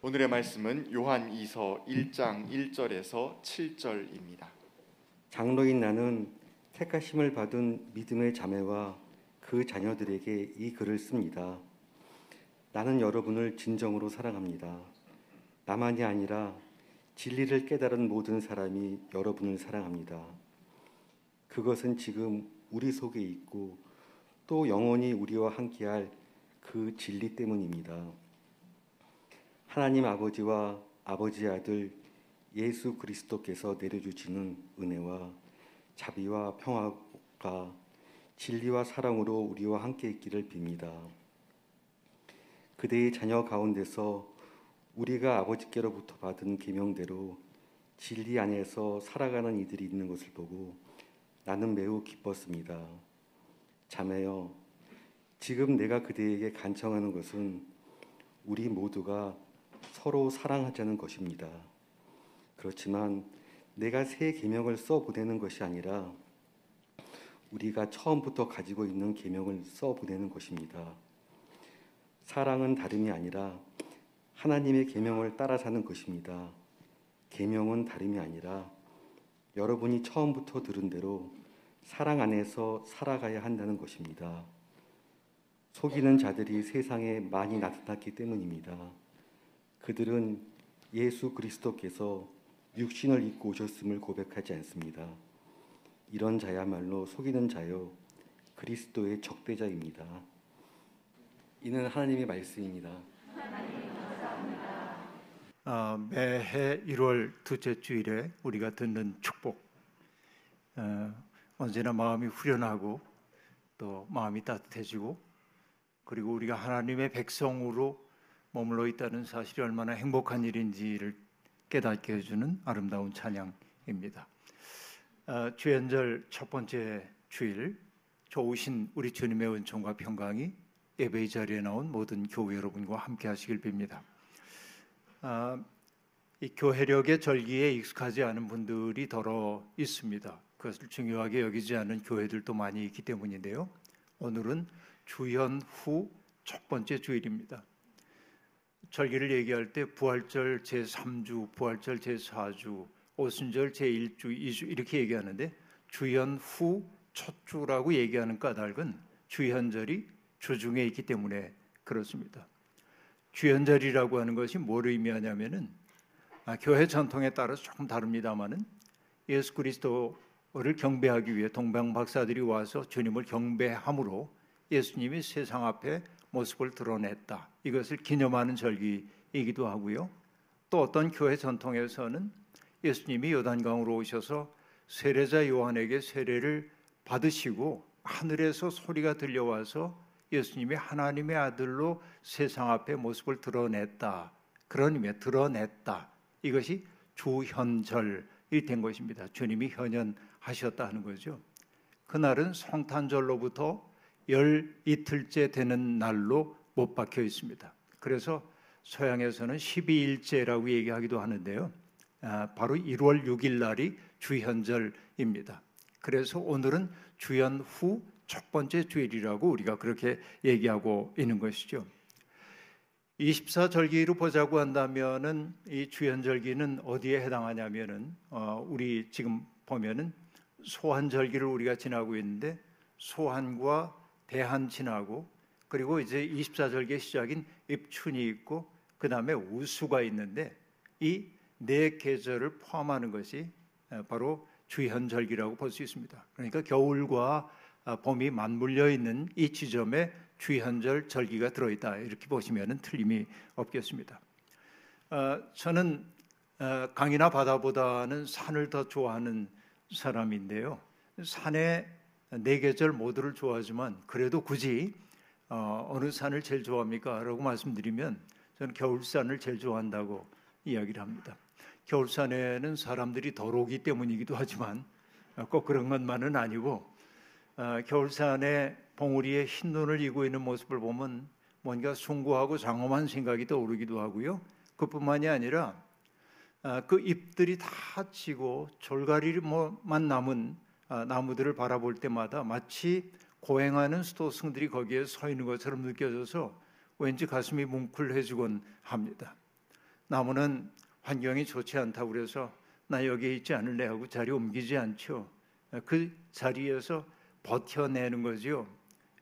오늘의 말씀은 요한 2서 1장 1절에서 7절입니다. 장로인 나는 택하심을 받은 믿음의 자매와 그 자녀들에게 이 글을 씁니다. 나는 여러분을 진정으로 사랑합니다. 나만이 아니라 진리를 깨달은 모든 사람이 여러분을 사랑합니다. 그것은 지금 우리 속에 있고 또 영원히 우리와 함께할 그 진리 때문입니다. 하나님 아버지와 아버지의 아들 예수 그리스도께서 내려주시는 은혜와 자비와 평화가 진리와 사랑으로 우리와 함께 있기를 빕니다. 그대의 자녀 가운데서 우리가 아버지께로부터 받은 계명대로 진리 안에서 살아가는 이들이 있는 것을 보고 나는 매우 기뻤습니다. 자매여, 지금 내가 그대에게 간청하는 것은 우리 모두가 서로 사랑하자는 것입니다. 그렇지만 내가 새 계명을 써 보내는 것이 아니라 우리가 처음부터 가지고 있는 계명을 써 보내는 것입니다. 사랑은 다름이 아니라 하나님의 계명을 따라 사는 것입니다. 계명은 다름이 아니라 여러분이 처음부터 들은 대로 사랑 안에서 살아가야 한다는 것입니다. 속이는 자들이 세상에 많이 나타났기 때문입니다. 그들은 예수 그리스도께서 육신을 입고 오셨음을 고백하지 않습니다. 이런 자야말로 속이는 자요 그리스도의 적대자입니다. 이는 하나님의 말씀입니다. 어, 매해 1월 둘째 주일에 우리가 듣는 축복 어, 언제나 마음이 후련하고 또 마음이 따뜻해지고 그리고 우리가 하나님의 백성으로 머물러 있다는 사실이 얼마나 행복한 일인지를 깨닫게 해주는 아름다운 찬양입니다. 어, 주연절 첫 번째 주일 좋으신 우리 주님의 은총과 평강이 예배의 자리에 나온 모든 교회 여러분과 함께 하시길 빕니다. 아, 이 교회력의 절기에 익숙하지 않은 분들이 더러 있습니다. 그것을 중요하게 여기지 않은 교회들도 많이 있기 때문인데요. 오늘은 주연 후 첫 번째 주일입니다. 절기를 얘기할 때 부활절 제3주, 부활절 제4주, 오순절 제1주, 2주 이렇게 얘기하는데 주연 후 첫 주라고 얘기하는 까닭은 주현절이 주중에 있기 때문에 그렇습니다. 주연절이라고 하는 것이 뭘 의미하냐면은 아, 교회 전통에 따라서 조금 다릅니다만은 예수 그리스도를 경배하기 위해 동방 박사들이 와서 주님을 경배함으로 예수님이 세상 앞에 모습을 드러냈다. 이것을 기념하는 절기이기도 하고요. 또 어떤 교회 전통에서는 예수님이 요단강으로 오셔서 세례자 요한에게 세례를 받으시고 하늘에서 소리가 들려와서 예수님이 하나님의 아들로 세상 앞에 모습을 드러냈다. 그런 의미에 드러냈다. 이것이 주현절이 된 것입니다. 주님이 현현하셨다 하는 거죠. 그날은 성탄절로부터 열 이틀째 되는 날로 못 박혀 있습니다. 그래서 서양에서는 12일째라고 얘기하기도 하는데요. 아, 바로 1월 6일 날이 주현절입니다. 그래서 오늘은 주연 후 첫 번째 주일이라고 우리가 그렇게 얘기하고 있는 것이죠. 24절기로 보자고 한다면은 이 주연절기는 어디에 해당하냐면은 어, 우리 지금 보면은 소환절기를 우리가 지나고 있는데 소환과 대한 지나고 그리고 이제 24절기의 시작인 입춘이 있고 그 다음에 우수가 있는데 이 네 계절을 포함하는 것이 어, 바로 주현절기라고 볼 수 있습니다. 그러니까 겨울과 아, 봄이 맞물려 있는 이 지점에 주현절 절기가 들어있다 이렇게 보시면 틀림이 없겠습니다. 어, 저는 어, 강이나 바다보다는 산을 더 좋아하는 사람인데요. 산의 네 계절 모두를 좋아하지만 그래도 굳이 어, 어느 산을 제일 좋아합니까? 라고 말씀드리면 저는 겨울산을 제일 좋아한다고 이야기를 합니다. 겨울산에는 사람들이 덜 오기 때문이기도 하지만 꼭 그런 것만은 아니고 어, 겨울산에 봉우리에 흰 눈을 이고 있는 모습을 보면 뭔가 숭고하고 장엄한 생각이 떠오르기도 하고요. 그뿐만이 아니라 어, 그 잎들이 다 지고 졸가리만 남은 어, 나무들을 바라볼 때마다 마치 고행하는 수도승들이 거기에 서 있는 것처럼 느껴져서 왠지 가슴이 뭉클해지곤 합니다. 나무는 환경이 좋지 않다고 그래서 나 여기 있지 않을래 하고 자리 옮기지 않죠. 그 자리에서 버텨내는 거지요.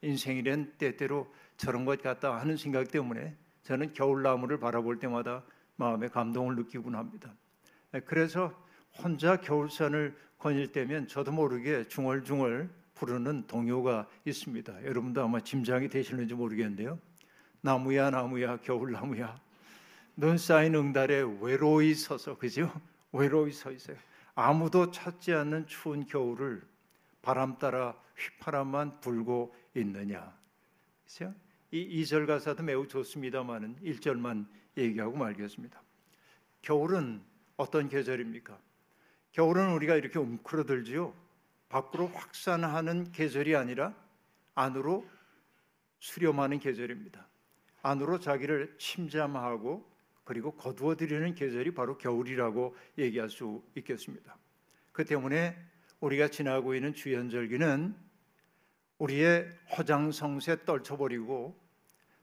인생이란 때때로 저런 것 같다 하는 생각 때문에 저는 겨울나무를 바라볼 때마다 마음의 감동을 느끼곤 합니다. 그래서 혼자 겨울산을 거닐 때면 저도 모르게 중얼중얼 부르는 동요가 있습니다. 여러분도 아마 짐작이 되시는지 모르겠는데요. 나무야 나무야 겨울나무야 눈 쌓인 응달에 외로이 서서 그죠? 외로이 서 있어요. 아무도 찾지 않는 추운 겨울을 바람 따라 휘파람만 불고 있느냐. 그렇죠? 이 2절 가사도 매우 좋습니다만은 1절만 얘기하고 말겠습니다. 겨울은 어떤 계절입니까? 겨울은 우리가 이렇게 웅크러들지요. 밖으로 확산하는 계절이 아니라 안으로 수렴하는 계절입니다. 안으로 자기를 침잠하고 그리고 거두어 들이는 계절이 바로 겨울이라고 얘기할 수 있겠습니다. 그 때문에 우리가 지나고 있는 주연절기는 우리의 허장성세 떨쳐버리고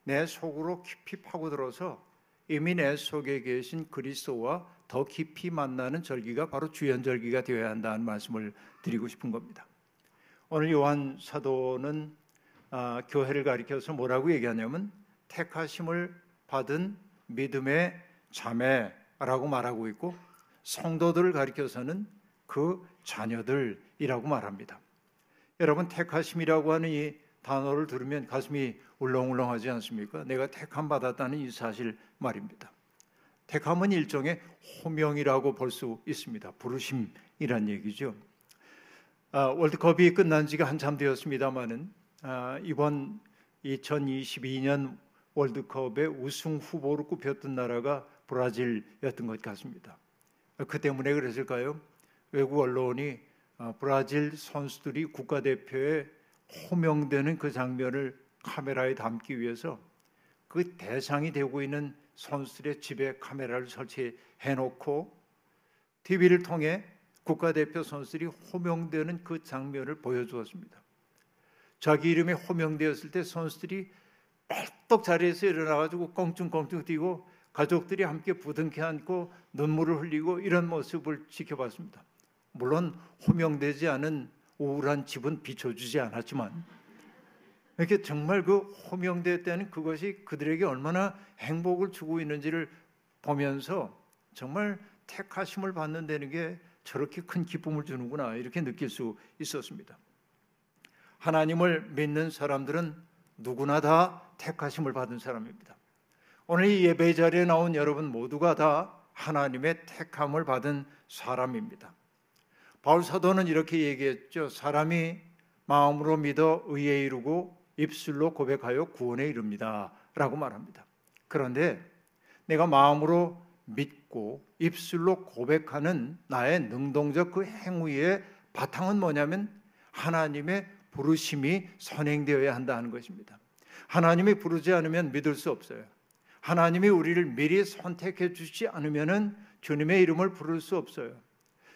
내 속으로 깊이 파고들어서 이미 내 속에 계신 그리스도와 더 깊이 만나는 절기가 바로 주연절기가 되어야 한다는 말씀을 드리고 싶은 겁니다. 오늘 요한 사도는 아, 교회를 가리켜서 뭐라고 얘기하냐면 택하심을 받은 믿음의 자매라고 말하고 있고 성도들을 가리켜서는 그 자녀들이라고 말합니다. 여러분 택하심이라고 하는 이 단어를 들으면 가슴이 울렁울렁하지 않습니까? 내가 택함 받았다는 이 사실 말입니다. 택함은 일종의 호명이라고 볼 수 있습니다. 부르심이란 얘기죠. 아, 월드컵이 끝난 지가 한참 되었습니다만은 아, 이번 2022년 월드컵의 우승 후보로 꼽혔던 나라가 브라질이었던 것 같습니다. 그 때문에 그랬을까요? 외국 언론이 아, 브라질 선수들이 국가대표에 호명되는 그 장면을 카메라에 담기 위해서 그 대상이 되고 있는 선수들의 집에 카메라를 설치해 놓고 TV를 통해 국가대표 선수들이 호명되는 그 장면을 보여주었습니다. 자기 이름이 호명되었을 때 선수들이 뻘떡 자리에서 일어나가지고 껑충껑충 뛰고 가족들이 함께 부둥켜 안고 눈물을 흘리고 이런 모습을 지켜봤습니다. 물론 호명되지 않은 우울한 집은 비춰주지 않았지만 이렇게 정말 그 호명되었다는 그것이 그들에게 얼마나 행복을 주고 있는지를 보면서 정말 택하심을 받는다는 게 저렇게 큰 기쁨을 주는구나 이렇게 느낄 수 있었습니다. 하나님을 믿는 사람들은 누구나 다 택하심을 받은 사람입니다. 오늘 이 예배 자리에 나온 여러분 모두가 다 하나님의 택함을 받은 사람입니다. 바울 사도는 이렇게 얘기했죠. 사람이 마음으로 믿어 의에 이르고 입술로 고백하여 구원에 이릅니다 라고 말합니다. 그런데 내가 마음으로 믿고 입술로 고백하는 나의 능동적 그 행위의 바탕은 뭐냐면 하나님의 부르심이 선행되어야 한다는 것입니다. 하나님이 부르지 않으면 믿을 수 없어요. 하나님이 우리를 미리 선택해 주지 않으면은 주님의 이름을 부를 수 없어요.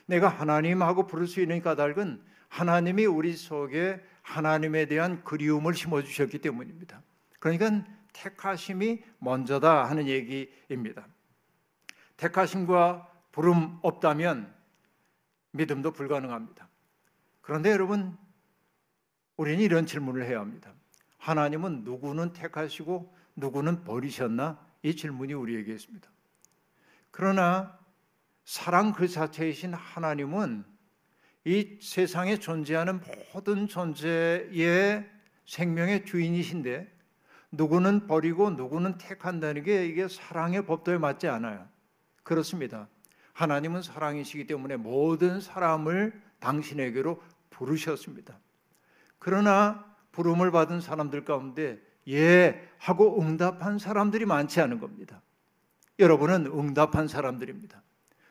내가 하나님하고 부를 수 있는 까닭은 하나님이 우리 속에 하나님에 대한 그리움을 심어 주셨기 때문입니다. 그러니까 택하심이 먼저다 하는 얘기입니다. 택하심과 부름 없다면 믿음도 불가능합니다. 그런데 여러분 우리는 이런 질문을 해야 합니다. 하나님은 누구는 택하시고 누구는 버리셨나? 이 질문이 우리에게 있습니다. 그러나 사랑 그 자체이신 하나님은 이 세상에 존재하는 모든 존재의 생명의 주인이신데 누구는 버리고 누구는 택한다는 게 이게 사랑의 법도에 맞지 않아요. 그렇습니다. 하나님은 사랑이시기 때문에 모든 사람을 당신에게로 부르셨습니다. 그러나 부름을 받은 사람들 가운데 예 하고 응답한 사람들이 많지 않은 겁니다. 여러분은 응답한 사람들입니다.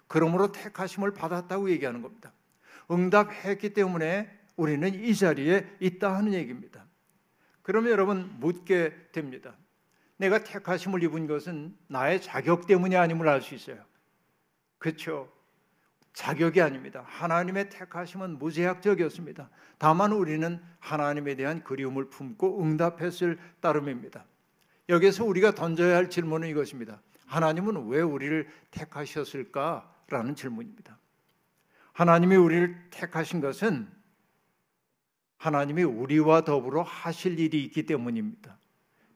그러므로 택하심을 받았다고 얘기하는 겁니다. 응답했기 때문에 우리는 이 자리에 있다 하는 얘기입니다. 그러면 여러분 묻게 됩니다. 내가 택하심을 입은 것은 나의 자격 때문이 아님을 알 수 있어요. 그렇죠? 자격이 아닙니다. 하나님의 택하심은 무제약적이었습니다. 다만 우리는 하나님에 대한 그리움을 품고 응답했을 따름입니다. 여기서 우리가 던져야 할 질문은 이것입니다. 하나님은 왜 우리를 택하셨을까라는 질문입니다. 하나님이 우리를 택하신 것은 하나님이 우리와 더불어 하실 일이 있기 때문입니다.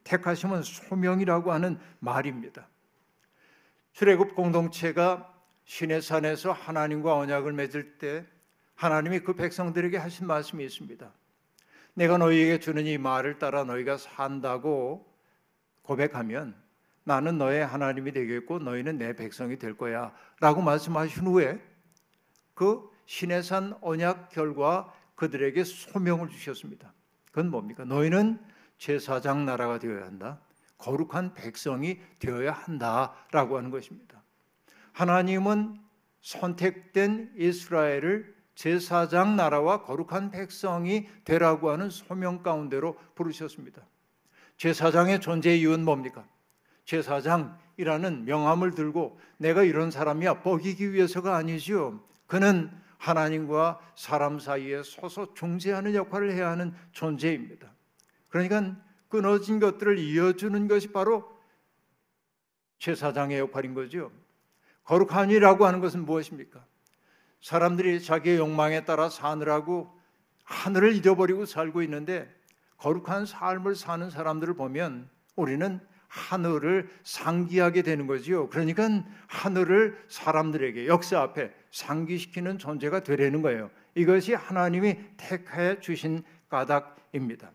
택하심은 소명이라고 하는 말입니다. 출애굽 공동체가 신의 산에서 하나님과 언약을 맺을 때 하나님이 그 백성들에게 하신 말씀이 있습니다. 내가 너희에게 주는 이 말을 따라 너희가 산다고 고백하면 나는 너의 하나님이 되겠고 너희는 내 백성이 될 거야 라고 말씀하신 후에 그 신의 산 언약 결과 그들에게 소명을 주셨습니다. 그건 뭡니까? 너희는 제사장 나라가 되어야 한다. 거룩한 백성이 되어야 한다라고 하는 것입니다. 하나님은 선택된 이스라엘을 제사장 나라와 거룩한 백성이 되라고 하는 소명 가운데로 부르셨습니다. 제사장의 존재 이유는 뭡니까? 제사장이라는 명함을 들고 내가 이런 사람이야 먹이기 위해서가 아니지요. 그는 하나님과 사람 사이에 서서 중재하는 역할을 해야 하는 존재입니다. 그러니까 끊어진 것들을 이어주는 것이 바로 제사장의 역할인 거죠. 거룩함이라고 하는 것은 무엇입니까? 사람들이 자기의 욕망에 따라 사느라고 하늘을 잃어버리고 살고 있는데 거룩한 삶을 사는 사람들을 보면 우리는 하늘을 상기하게 되는 거지요. 그러니까 하늘을 사람들에게 역사 앞에 상기시키는 존재가 되려는 거예요. 이것이 하나님이 택해 주신 까닭입니다.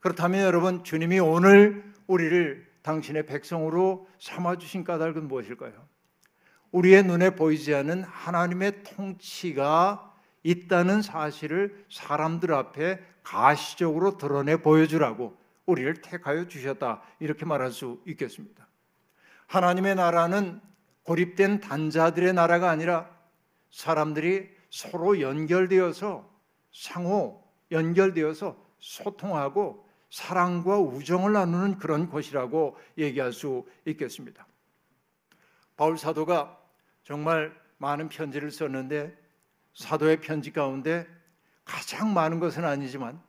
그렇다면 여러분 주님이 오늘 우리를 당신의 백성으로 삼아 주신 까닭은 무엇일까요? 우리의 눈에 보이지 않는 하나님의 통치가 있다는 사실을 사람들 앞에 가시적으로 드러내 보여주라고 우리를 택하여 주셨다. 이렇게 말할 수 있겠습니다. 하나님의 나라는 고립된 단자들의 나라가 아니라 사람들이 서로 연결되어서 상호 연결되어서 소통하고 사랑과 우정을 나누는 그런 곳이라고 얘기할 수 있겠습니다. 바울 사도가 정말 많은 편지를 썼는데 사도의 편지 가운데 가장 많은 것은 아니지만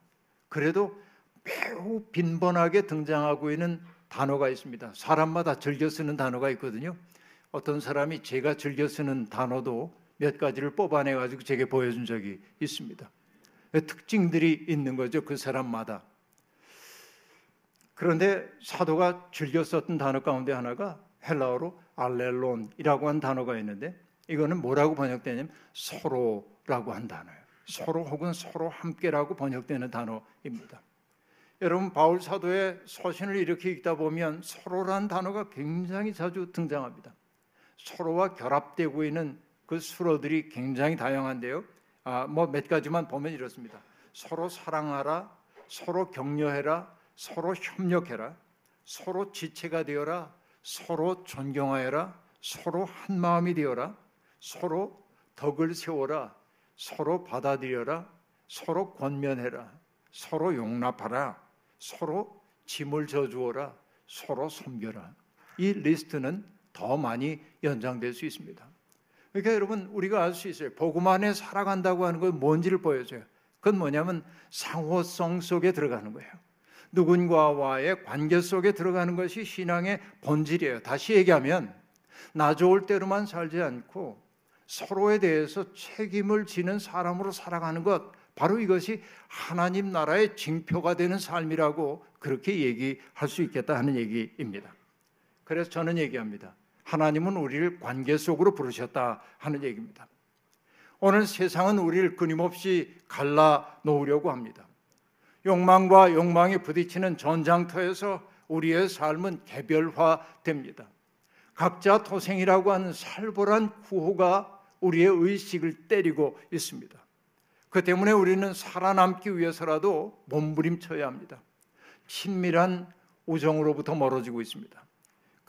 그래도 매우 빈번하게 등장하고 있는 단어가 있습니다. 사람마다 즐겨 쓰는 단어가 있거든요. 어떤 사람이 제가 즐겨 쓰는 단어도 몇 가지를 뽑아내 가지고 제게 보여준 적이 있습니다. 특징들이 있는 거죠. 그 사람마다. 그런데 사도가 즐겨 썼던 단어 가운데 하나가 헬라어로 알렐론이라고 한 단어가 있는데 이거는 뭐라고 번역되냐면 서로라고 한 단어예요. 서로 혹은 서로 함께라고 번역되는 단어입니다. 여러분 바울 사도의 서신을 이렇게 읽다 보면 서로란 단어가 굉장히 자주 등장합니다. 서로와 결합되고 있는 그 수로들이 굉장히 다양한데요. 아, 뭐 몇 가지만 보면 이렇습니다. 서로 사랑하라, 서로 격려해라, 서로 협력해라, 서로 지체가 되어라, 서로 존경하여라, 서로 한 마음이 되어라, 서로 덕을 세워라, 서로 받아들여라, 서로 권면해라, 서로 용납하라, 서로 짐을 져주어라, 서로 섬겨라. 이 리스트는 더 많이 연장될 수 있습니다. 그러니까 여러분 우리가 알 수 있어요. 복음 안에 살아간다고 하는 건 뭔지를 보여줘요. 그건 뭐냐면 상호성 속에 들어가는 거예요. 누군가와의 관계 속에 들어가는 것이 신앙의 본질이에요. 다시 얘기하면 나 좋을 대로만 살지 않고 서로에 대해서 책임을 지는 사람으로 살아가는 것 바로 이것이 하나님 나라의 징표가 되는 삶이라고 그렇게 얘기할 수 있겠다 하는 얘기입니다. 그래서 저는 얘기합니다. 하나님은 우리를 관계 속으로 부르셨다 하는 얘기입니다. 오늘 세상은 우리를 끊임없이 갈라 놓으려고 합니다. 욕망과 욕망이 부딪히는 전장터에서 우리의 삶은 개별화됩니다. 각자 도생이라고 하는 살벌한 구호가 우리의 의식을 때리고 있습니다. 그 때문에 우리는 살아남기 위해서라도 몸부림쳐야 합니다. 친밀한 우정으로부터 멀어지고 있습니다.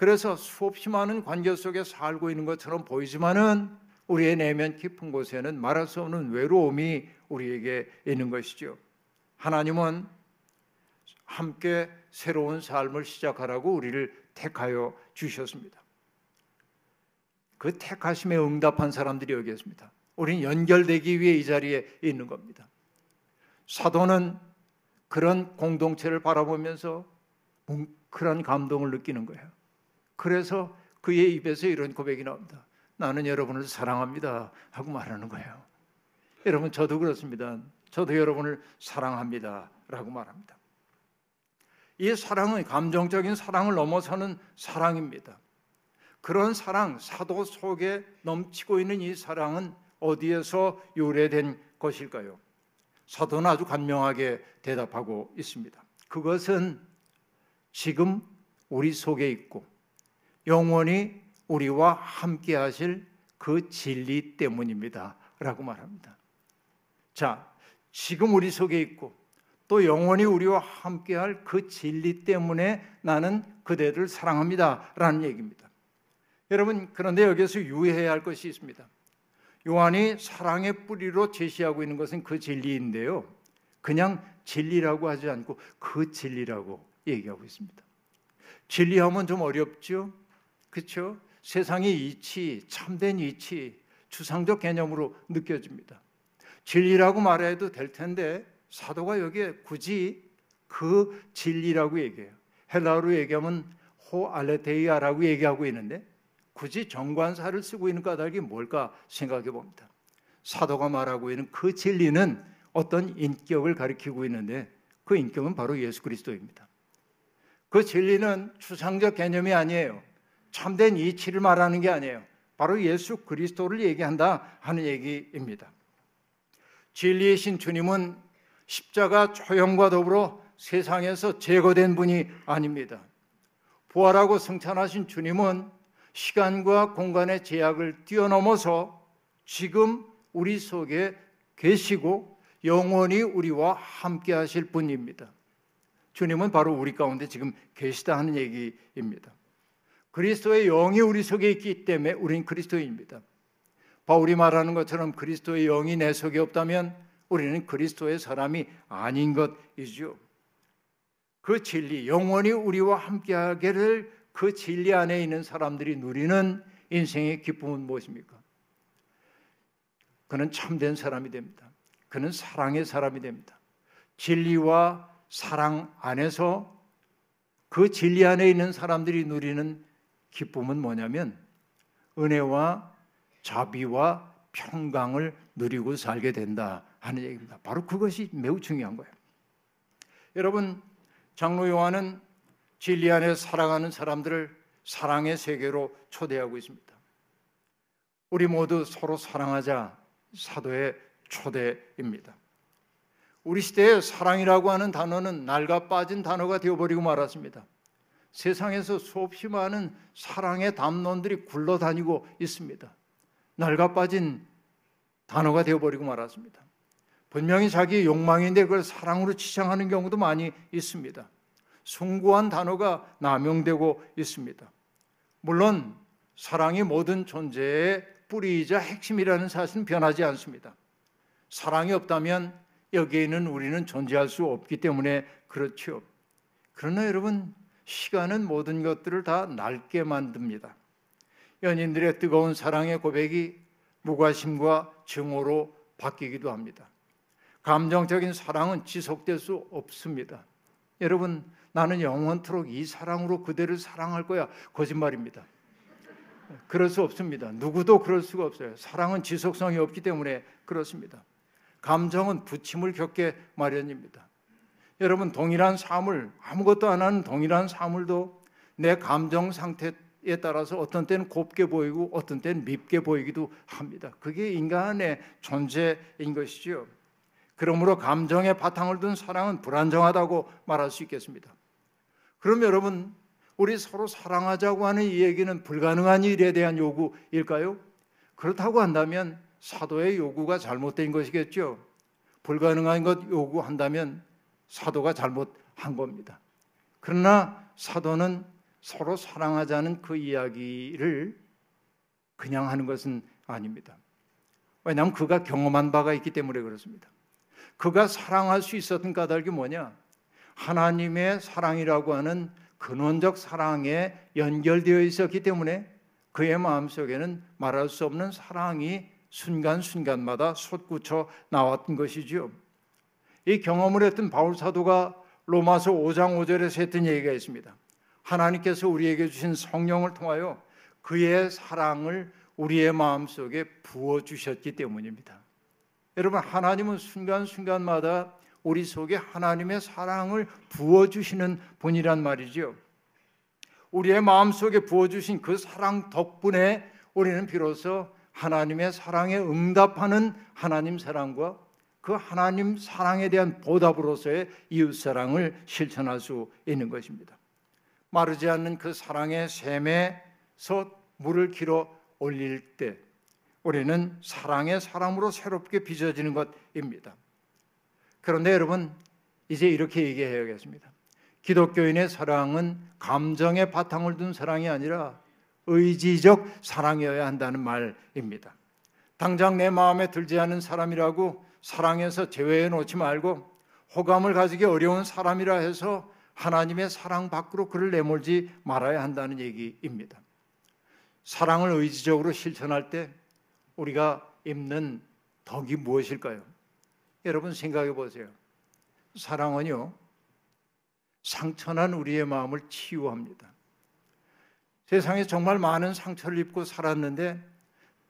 그래서 수없이 많은 관계 속에 살고 있는 것처럼 보이지만은 우리의 내면 깊은 곳에는 말할 수 없는 외로움이 우리에게 있는 것이죠. 하나님은 함께 새로운 삶을 시작하라고 우리를 택하여 주셨습니다. 그 택하심에 응답한 사람들이 여기 있습니다. 우리는 연결되기 위해 이 자리에 있는 겁니다. 사도는 그런 공동체를 바라보면서 뭉클한 감동을 느끼는 거예요. 그래서 그의 입에서 이런 고백이 나옵니다. 나는 여러분을 사랑합니다 하고 말하는 거예요. 여러분 저도 그렇습니다. 저도 여러분을 사랑합니다 라고 말합니다. 이 사랑은 감정적인 사랑을 넘어서는 사랑입니다. 그런 사랑, 사도 속에 넘치고 있는 이 사랑은 어디에서 유래된 것일까요? 사도는 아주 간명하게 대답하고 있습니다. 그것은 지금 우리 속에 있고 영원히 우리와 함께 하실 그 진리 때문입니다. 라고 말합니다. 자, 지금 우리 속에 있고 또 영원히 우리와 함께 할 그 진리 때문에 나는 그대를 사랑합니다. 라는 얘기입니다. 여러분, 그런데 여기서 유의해야 할 것이 있습니다. 요한이 사랑의 뿌리로 제시하고 있는 것은 그 진리인데요. 그냥 진리라고 하지 않고 그 진리라고 얘기하고 있습니다. 진리하면 좀 어렵죠? 그렇죠? 세상의 이치, 참된 이치, 추상적 개념으로 느껴집니다. 진리라고 말해도 될 텐데 사도가 여기에 굳이 그 진리라고 얘기해요. 헬라어로 얘기하면 호 알레테이아라고 얘기하고 있는데 굳이 정관사를 쓰고 있는 까닭이 뭘까 생각해 봅니다. 사도가 말하고 있는 그 진리는 어떤 인격을 가리키고 있는데 그 인격은 바로 예수 그리스도입니다. 그 진리는 추상적 개념이 아니에요. 참된 이치를 말하는 게 아니에요. 바로 예수 그리스도를 얘기한다 하는 얘기입니다. 진리이신 주님은 십자가 초형과 더불어 세상에서 제거된 분이 아닙니다. 부활하고 승천하신 주님은 시간과 공간의 제약을 뛰어넘어서 지금 우리 속에 계시고 영원히 우리와 함께 하실 분입니다. 주님은 바로 우리 가운데 지금 계시다 하는 얘기입니다. 그리스도의 영이 우리 속에 있기 때문에 우리는 그리스도인입니다. 바울이 말하는 것처럼 그리스도의 영이 내 속에 없다면 우리는 그리스도의 사람이 아닌 것이죠. 그 진리, 영원히 우리와 함께하기를 그 진리 안에 있는 사람들이 누리는 인생의 기쁨은 무엇입니까? 그는 참된 사람이 됩니다. 그는 사랑의 사람이 됩니다. 진리와 사랑 안에서 그 진리 안에 있는 사람들이 누리는 기쁨은 뭐냐면 은혜와 자비와 평강을 누리고 살게 된다 하는 얘기입니다. 바로 그것이 매우 중요한 거예요. 여러분, 장로 요한은 진리 안에 살아가는 사람들을 사랑의 세계로 초대하고 있습니다. 우리 모두 서로 사랑하자 사도의 초대입니다. 우리 시대에 사랑이라고 하는 단어는 낡아 빠진 단어가 되어버리고 말았습니다. 세상에서 수없이 많은 사랑의 담론들이 굴러다니고 있습니다. 낡아 빠진 단어가 되어버리고 말았습니다. 분명히 자기 욕망인데 그걸 사랑으로 치장하는 경우도 많이 있습니다. 숭고한 단어가 남용되고 있습니다. 물론 사랑이 모든 존재의 뿌리이자 핵심이라는 사실은 변하지 않습니다. 사랑이 없다면 여기에 있는 우리는 존재할 수 없기 때문에 그렇죠. 그러나 여러분, 시간은 모든 것들을 다 낡게 만듭니다. 연인들의 뜨거운 사랑의 고백이 무관심과 증오로 바뀌기도 합니다. 감정적인 사랑은 지속될 수 없습니다. 여러분, 나는 영원토록 이 사랑으로 그대를 사랑할 거야. 거짓말입니다. 그럴 수 없습니다. 누구도 그럴 수가 없어요. 사랑은 지속성이 없기 때문에 그렇습니다. 감정은 부침을 겪게 마련입니다. 여러분 동일한 사물 아무것도 안 하는 동일한 사물도 내 감정 상태에 따라서 어떤 때는 곱게 보이고 어떤 때는 밉게 보이기도 합니다. 그게 인간의 존재인 것이죠. 그러므로 감정의 바탕을 둔 사랑은 불안정하다고 말할 수 있겠습니다. 그럼 여러분, 우리 서로 사랑하자고 하는 이 얘기는 불가능한 일에 대한 요구일까요? 그렇다고 한다면 사도의 요구가 잘못된 것이겠죠. 불가능한 것 요구한다면 사도가 잘못한 겁니다. 그러나 사도는 서로 사랑하자는 그 이야기를 그냥 하는 것은 아닙니다. 왜냐하면 그가 경험한 바가 있기 때문에 그렇습니다. 그가 사랑할 수 있었던 까닭이 뭐냐? 하나님의 사랑이라고 하는 근원적 사랑에 연결되어 있었기 때문에 그의 마음속에는 말할 수 없는 사랑이 순간순간마다 솟구쳐 나왔던 것이지요. 이 경험을 했던 바울 사도가 로마서 5장 5절에서 했던 얘기가 있습니다. 하나님께서 우리에게 주신 성령을 통하여 그의 사랑을 우리의 마음속에 부어 주셨기 때문입니다. 여러분 하나님은 순간순간마다 우리 속에 하나님의 사랑을 부어 주시는 분이란 말이죠. 우리의 마음속에 부어 주신 그 사랑 덕분에 우리는 비로소 하나님의 사랑에 응답하는 하나님 사랑과 그 하나님 사랑에 대한 보답으로서의 이웃 사랑을 실천할 수 있는 것입니다. 마르지 않는 그 사랑의 샘에서 물을 길어 올릴 때 우리는 사랑의 사람으로 새롭게 빚어지는 것입니다. 그런데 여러분 이제 이렇게 얘기해야겠습니다. 기독교인의 사랑은 감정의 바탕을 둔 사랑이 아니라 의지적 사랑이어야 한다는 말입니다. 당장 내 마음에 들지 않은 사람이라고 사랑해서 제외해 놓지 말고 호감을 가지기 어려운 사람이라 해서 하나님의 사랑 밖으로 그를 내몰지 말아야 한다는 얘기입니다. 사랑을 의지적으로 실천할 때 우리가 입는 덕이 무엇일까요? 여러분 생각해 보세요. 사랑은요, 상처난 우리의 마음을 치유합니다. 세상에 정말 많은 상처를 입고 살았는데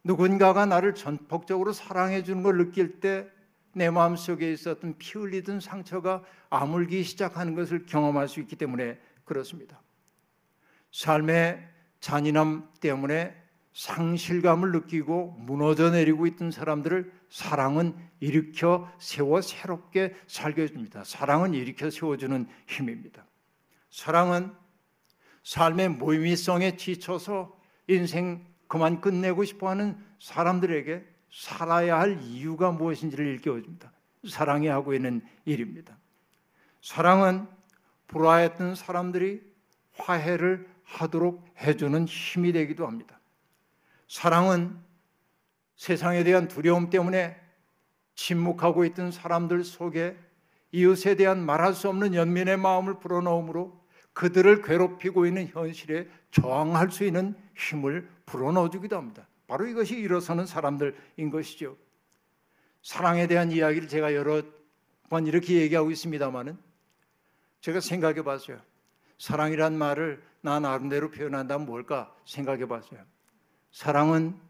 누군가가 나를 전폭적으로 사랑해 주는 걸 느낄 때 내 마음속에 있었던 피 흘리던 상처가 아물기 시작하는 것을 경험할 수 있기 때문에 그렇습니다. 삶의 잔인함 때문에 상실감을 느끼고 무너져 내리고 있던 사람들을 사랑은 일으켜 세워 새롭게 살게 해줍니다. 사랑은 일으켜 세워주는 힘입니다. 사랑은 삶의 무의미성에 지쳐서 인생 그만 끝내고 싶어 하는 사람들에게 살아야 할 이유가 무엇인지를 일깨워줍니다. 사랑이 하고 있는 일입니다. 사랑은 불화했던 사람들이 화해를 하도록 해주는 힘이 되기도 합니다. 사랑은 세상에 대한 두려움 때문에 침묵하고 있던 사람들 속에 이웃에 대한 말할 수 없는 연민의 마음을 불어넣음으로 그들을 괴롭히고 있는 현실에 저항할 수 있는 힘을 불어넣어주기도 합니다. 바로 이것이 일어서는 사람들인 것이죠. 사랑에 대한 이야기를 제가 여러 번 이렇게 얘기하고 있습니다만은 제가 생각해 봤어요. 사랑이란 말을 나 나름대로 표현한다면 뭘까 생각해 봤어요. 사랑은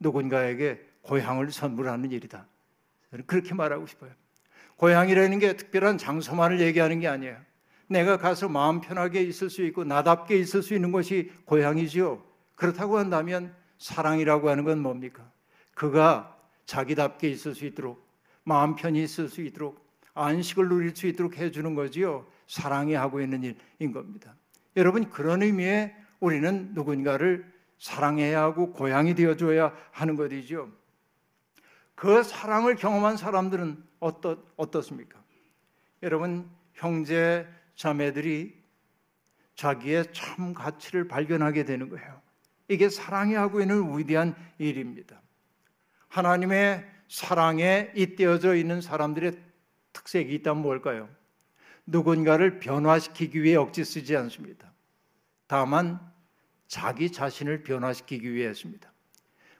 누군가에게 고향을 선물하는 일이다. 그렇게 말하고 싶어요. 고향이라는 게 특별한 장소만을 얘기하는 게 아니에요. 내가 가서 마음 편하게 있을 수 있고 나답게 있을 수 있는 것이 고향이지요. 그렇다고 한다면 사랑이라고 하는 건 뭡니까? 그가 자기답게 있을 수 있도록 마음 편히 있을 수 있도록 안식을 누릴 수 있도록 해주는 거지요. 사랑이 하고 있는 일인 겁니다. 여러분 그런 의미에 우리는 누군가를 사랑해야 하고 고향이 되어줘야 하는 것이죠. 그 사랑을 경험한 사람들은 어떻, 어떻습니까? 여러분 형제 자매들이 자기의 참 가치를 발견하게 되는 거예요. 이게 사랑이 하고 있는 위대한 일입니다. 하나님의 사랑에 잇대어져 있는 사람들의 특색이 있다면 뭘까요? 누군가를 변화시키기 위해 억지 쓰지 않습니다. 다만 자기 자신을 변화시키기 위해서입니다.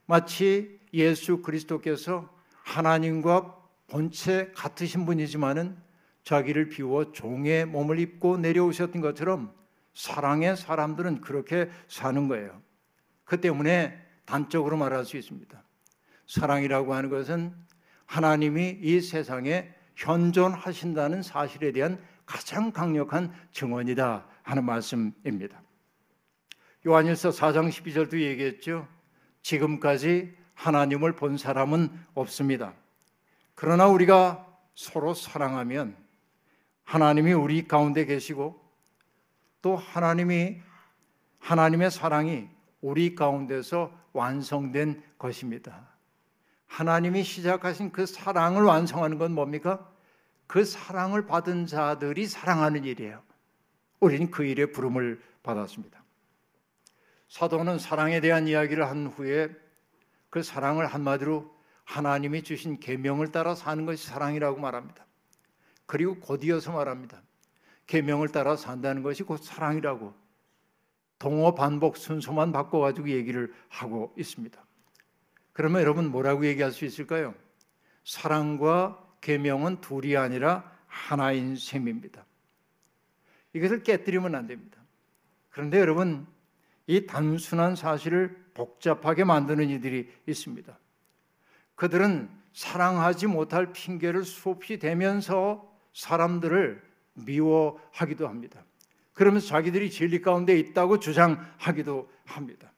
마치 예수 그리스도께서 하나님과 본체 같으신 분이지만은 자기를 비워 종의 몸을 입고 내려오셨던 것처럼 사랑의 사람들은 그렇게 사는 거예요. 그 때문에 단적으로 말할 수 있습니다. 사랑이라고 하는 것은 하나님이 이 세상에 현존하신다는 사실에 대한 가장 강력한 증언이다 하는 말씀입니다. 요한일서 4장 12절도 얘기했죠. 지금까지 하나님을 본 사람은 없습니다. 그러나 우리가 서로 사랑하면 하나님이 우리 가운데 계시고 또 하나님이 하나님의 사랑이 우리 가운데서 완성된 것입니다. 하나님이 시작하신 그 사랑을 완성하는 건 뭡니까? 그 사랑을 받은 자들이 사랑하는 일이에요. 우리는 그 일에 부름을 받았습니다. 사도는 사랑에 대한 이야기를 한 후에 그 사랑을 한마디로 하나님이 주신 계명을 따라 사는 것이 사랑이라고 말합니다. 그리고 곧이어서 말합니다. 계명을 따라 산다는 것이 곧 사랑이라고 동어 반복 순서만 바꿔 가지고 얘기를 하고 있습니다. 그러면 여러분 뭐라고 얘기할 수 있을까요? 사랑과 계명은 둘이 아니라 하나인 셈입니다. 이것을 깨뜨리면 안 됩니다. 그런데 여러분 이 단순한 사실을 복잡하게 만드는 이들이 있습니다. 그들은 사랑하지 못할 핑계를 수없이 대면서 사람들을 미워하기도 합니다. 그러면서 자기들이 진리 가운데 있다고 주장하기도 합니다.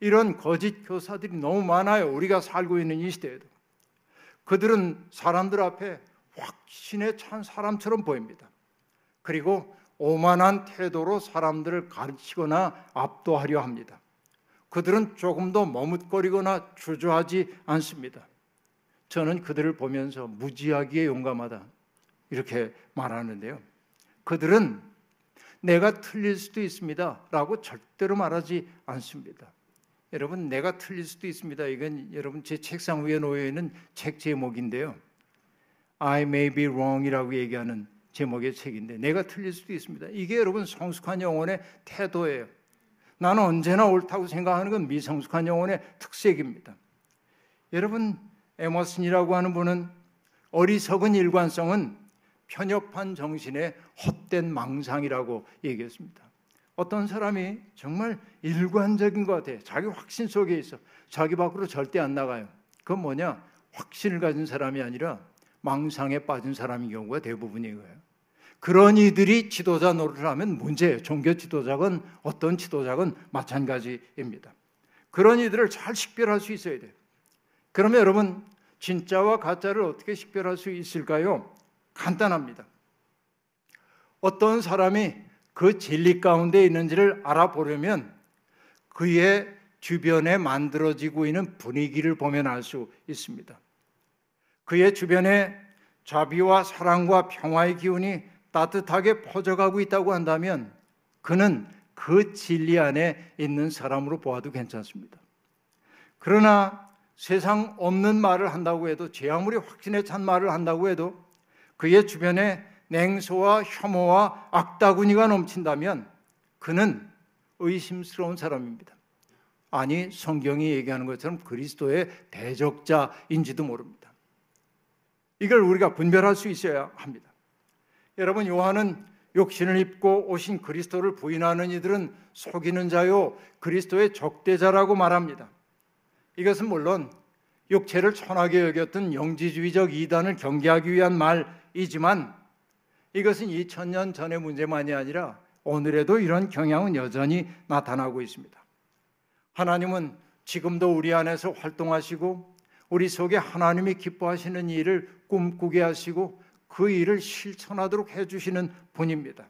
이런 거짓 교사들이 너무 많아요. 우리가 살고 있는 이 시대에도. 그들은 사람들 앞에 확신에 찬 사람처럼 보입니다. 그리고 오만한 태도로 사람들을 가르치거나 압도하려 합니다. 그들은 조금도 머뭇거리거나 주저하지 않습니다. 저는 그들을 보면서 무지하기에 용감하다. 이렇게 말하는데요. 그들은 내가 틀릴 수도 있습니다. 라고 절대로 말하지 않습니다. 여러분, 내가 틀릴 수도 있습니다. 이건 여러분 제 책상 위에 놓여 있는 책 제목인데요. I may be wrong이라고 얘기하는 제목의 책인데 내가 틀릴 수도 있습니다. 이게 여러분 성숙한 영혼의 태도예요. 나는 언제나 옳다고 생각하는 건 미성숙한 영혼의 특색입니다. 여러분 에머슨이라고 하는 분은 어리석은 일관성은 편협한 정신의 헛된 망상이라고 얘기했습니다. 어떤 사람이 정말 일관적인 것 같아요. 자기 확신 속에 있어. 자기 밖으로 절대 안 나가요. 그건 뭐냐? 확신을 가진 사람이 아니라 망상에 빠진 사람인 경우가 대부분인 거예요. 그런 이들이 지도자 노릇을 하면 문제예요. 종교 지도자건 어떤 지도자건 마찬가지입니다. 그런 이들을 잘 식별할 수 있어야 돼요. 그러면 여러분 진짜와 가짜를 어떻게 식별할 수 있을까요? 간단합니다. 어떤 사람이 그 진리 가운데 있는지를 알아보려면 그의 주변에 만들어지고 있는 분위기를 보면 알 수 있습니다. 그의 주변에 자비와 사랑과 평화의 기운이 따뜻하게 퍼져가고 있다고 한다면 그는 그 진리 안에 있는 사람으로 보아도 괜찮습니다. 그러나 세상 없는 말을 한다고 해도 제 아무리 확신에 찬 말을 한다고 해도 그의 주변에 냉소와 혐오와 악다구니가 넘친다면 그는 의심스러운 사람입니다. 아니 성경이 얘기하는 것처럼 그리스도의 대적자인지도 모릅니다. 이걸 우리가 분별할 수 있어야 합니다. 여러분 요한은 욕신을 입고 오신 그리스도를 부인하는 이들은 속이는 자요 그리스도의 적대자라고 말합니다. 이것은 물론 육체를 천하게 여겼던 영지주의적 이단을 경계하기 위한 말 이지만 이것은 2000년 전의 문제만이 아니라 오늘에도 이런 경향은 여전히 나타나고 있습니다. 하나님은 지금도 우리 안에서 활동하시고 우리 속에 하나님이 기뻐하시는 일을 꿈꾸게 하시고 그 일을 실천하도록 해주시는 분입니다.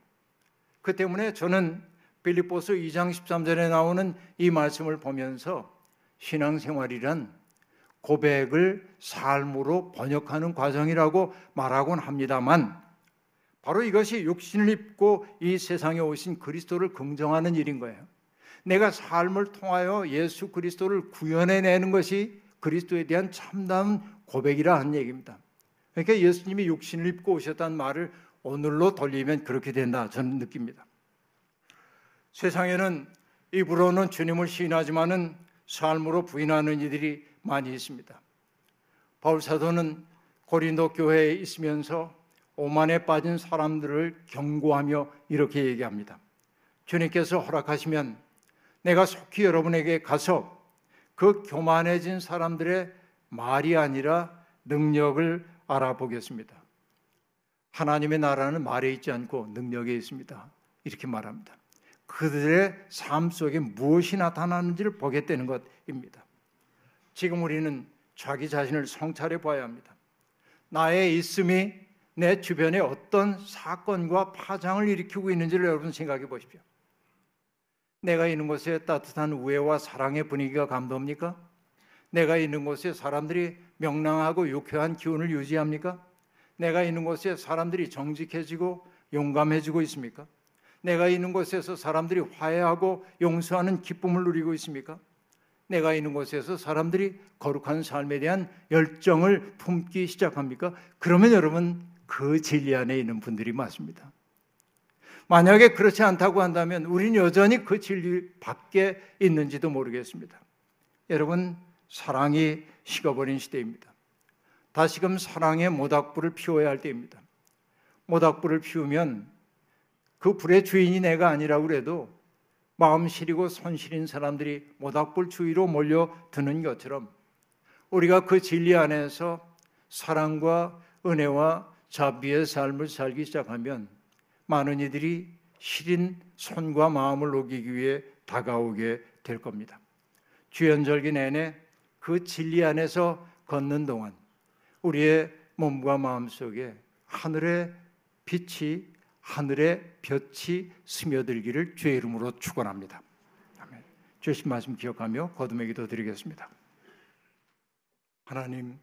그 때문에 저는 빌립보서 2장 13절에 나오는 이 말씀을 보면서 신앙생활이란 고백을 삶으로 번역하는 과정이라고 말하곤 합니다만 바로 이것이 육신을 입고 이 세상에 오신 그리스도를 긍정하는 일인 거예요. 내가 삶을 통하여 예수 그리스도를 구현해 내는 것이 그리스도에 대한 참다운 고백이라 는 얘기입니다. 그러니까 예수님이 육신을 입고 오셨다는 말을 오늘로 돌리면 그렇게 된다 저는 느낍니다. 세상에는 입으로는 주님을 시인하지만은 삶으로 부인하는 이들이 많이 있습니다. 바울 사도는 고린도 교회에 있으면서 오만에 빠진 사람들을 경고하며 이렇게 얘기합니다. 주님께서 허락하시면 내가 속히 여러분에게 가서 그 교만해진 사람들의 말이 아니라 능력을 알아보겠습니다. 하나님의 나라는 말에 있지 않고 능력에 있습니다. 이렇게 말합니다. 그들의 삶 속에 무엇이 나타나는지를 보겠다는 것입니다. 지금 우리는 자기 자신을 성찰해 봐야 합니다. 나의 있음이 내 주변에 어떤 사건과 파장을 일으키고 있는지를 여러분 생각해 보십시오. 내가 있는 곳에 따뜻한 우애와 사랑의 분위기가 감돕니까? 내가 있는 곳에 사람들이 명랑하고 유쾌한 기운을 유지합니까? 내가 있는 곳에 사람들이 정직해지고 용감해지고 있습니까? 내가 있는 곳에서 사람들이 화해하고 용서하는 기쁨을 누리고 있습니까? 내가 있는 곳에서 사람들이 거룩한 삶에 대한 열정을 품기 시작합니까? 그러면 여러분 그 진리 안에 있는 분들이 맞습니다. 만약에 그렇지 않다고 한다면 우리는 여전히 그 진리 밖에 있는지도 모르겠습니다. 여러분 사랑이 식어버린 시대입니다. 다시금 사랑의 모닥불을 피워야 할 때입니다. 모닥불을 피우면 그 불의 주인이 내가 아니라고 그래도 마음 시리고 손 시린 사람들이 모닥불 주위로 몰려드는 것처럼 우리가 그 진리 안에서 사랑과 은혜와 자비의 삶을 살기 시작하면 많은 이들이 시린 손과 마음을 녹이기 위해 다가오게 될 겁니다. 주연절기 내내 그 진리 안에서 걷는 동안 우리의 몸과 마음 속에 하늘의 빛이 하늘의 볕이 스며들기를 주의 이름으로 축원합니다. 아멘. 주신 말씀 기억하며 거듭의 기도 드리겠습니다. 하나님,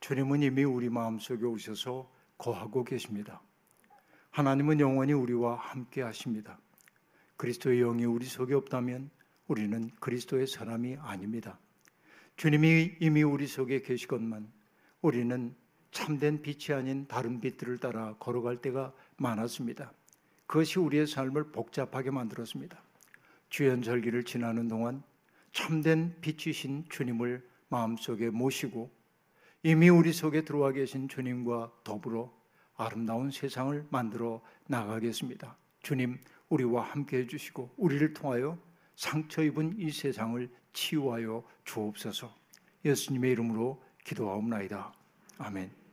주님은 이미 우리 마음속에 오셔서 거하고 계십니다. 하나님은 영원히 우리와 함께 하십니다. 그리스도의 영이 우리 속에 없다면 우리는 그리스도의 사람이 아닙니다. 주님이 이미 우리 속에 계시건만 우리는 참된 빛이 아닌 다른 빛들을 따라 걸어갈 때가 많았습니다. 그것이 우리의 삶을 복잡하게 만들었습니다. 주연절기를 지나는 동안 참된 빛이신 주님을 마음속에 모시고 이미 우리 속에 들어와 계신 주님과 더불어 아름다운 세상을 만들어 나가겠습니다. 주님, 우리와 함께 해주시고 우리를 통하여 상처 입은 이 세상을 치유하여 주옵소서. 예수님의 이름으로 기도하옵나이다. 아멘.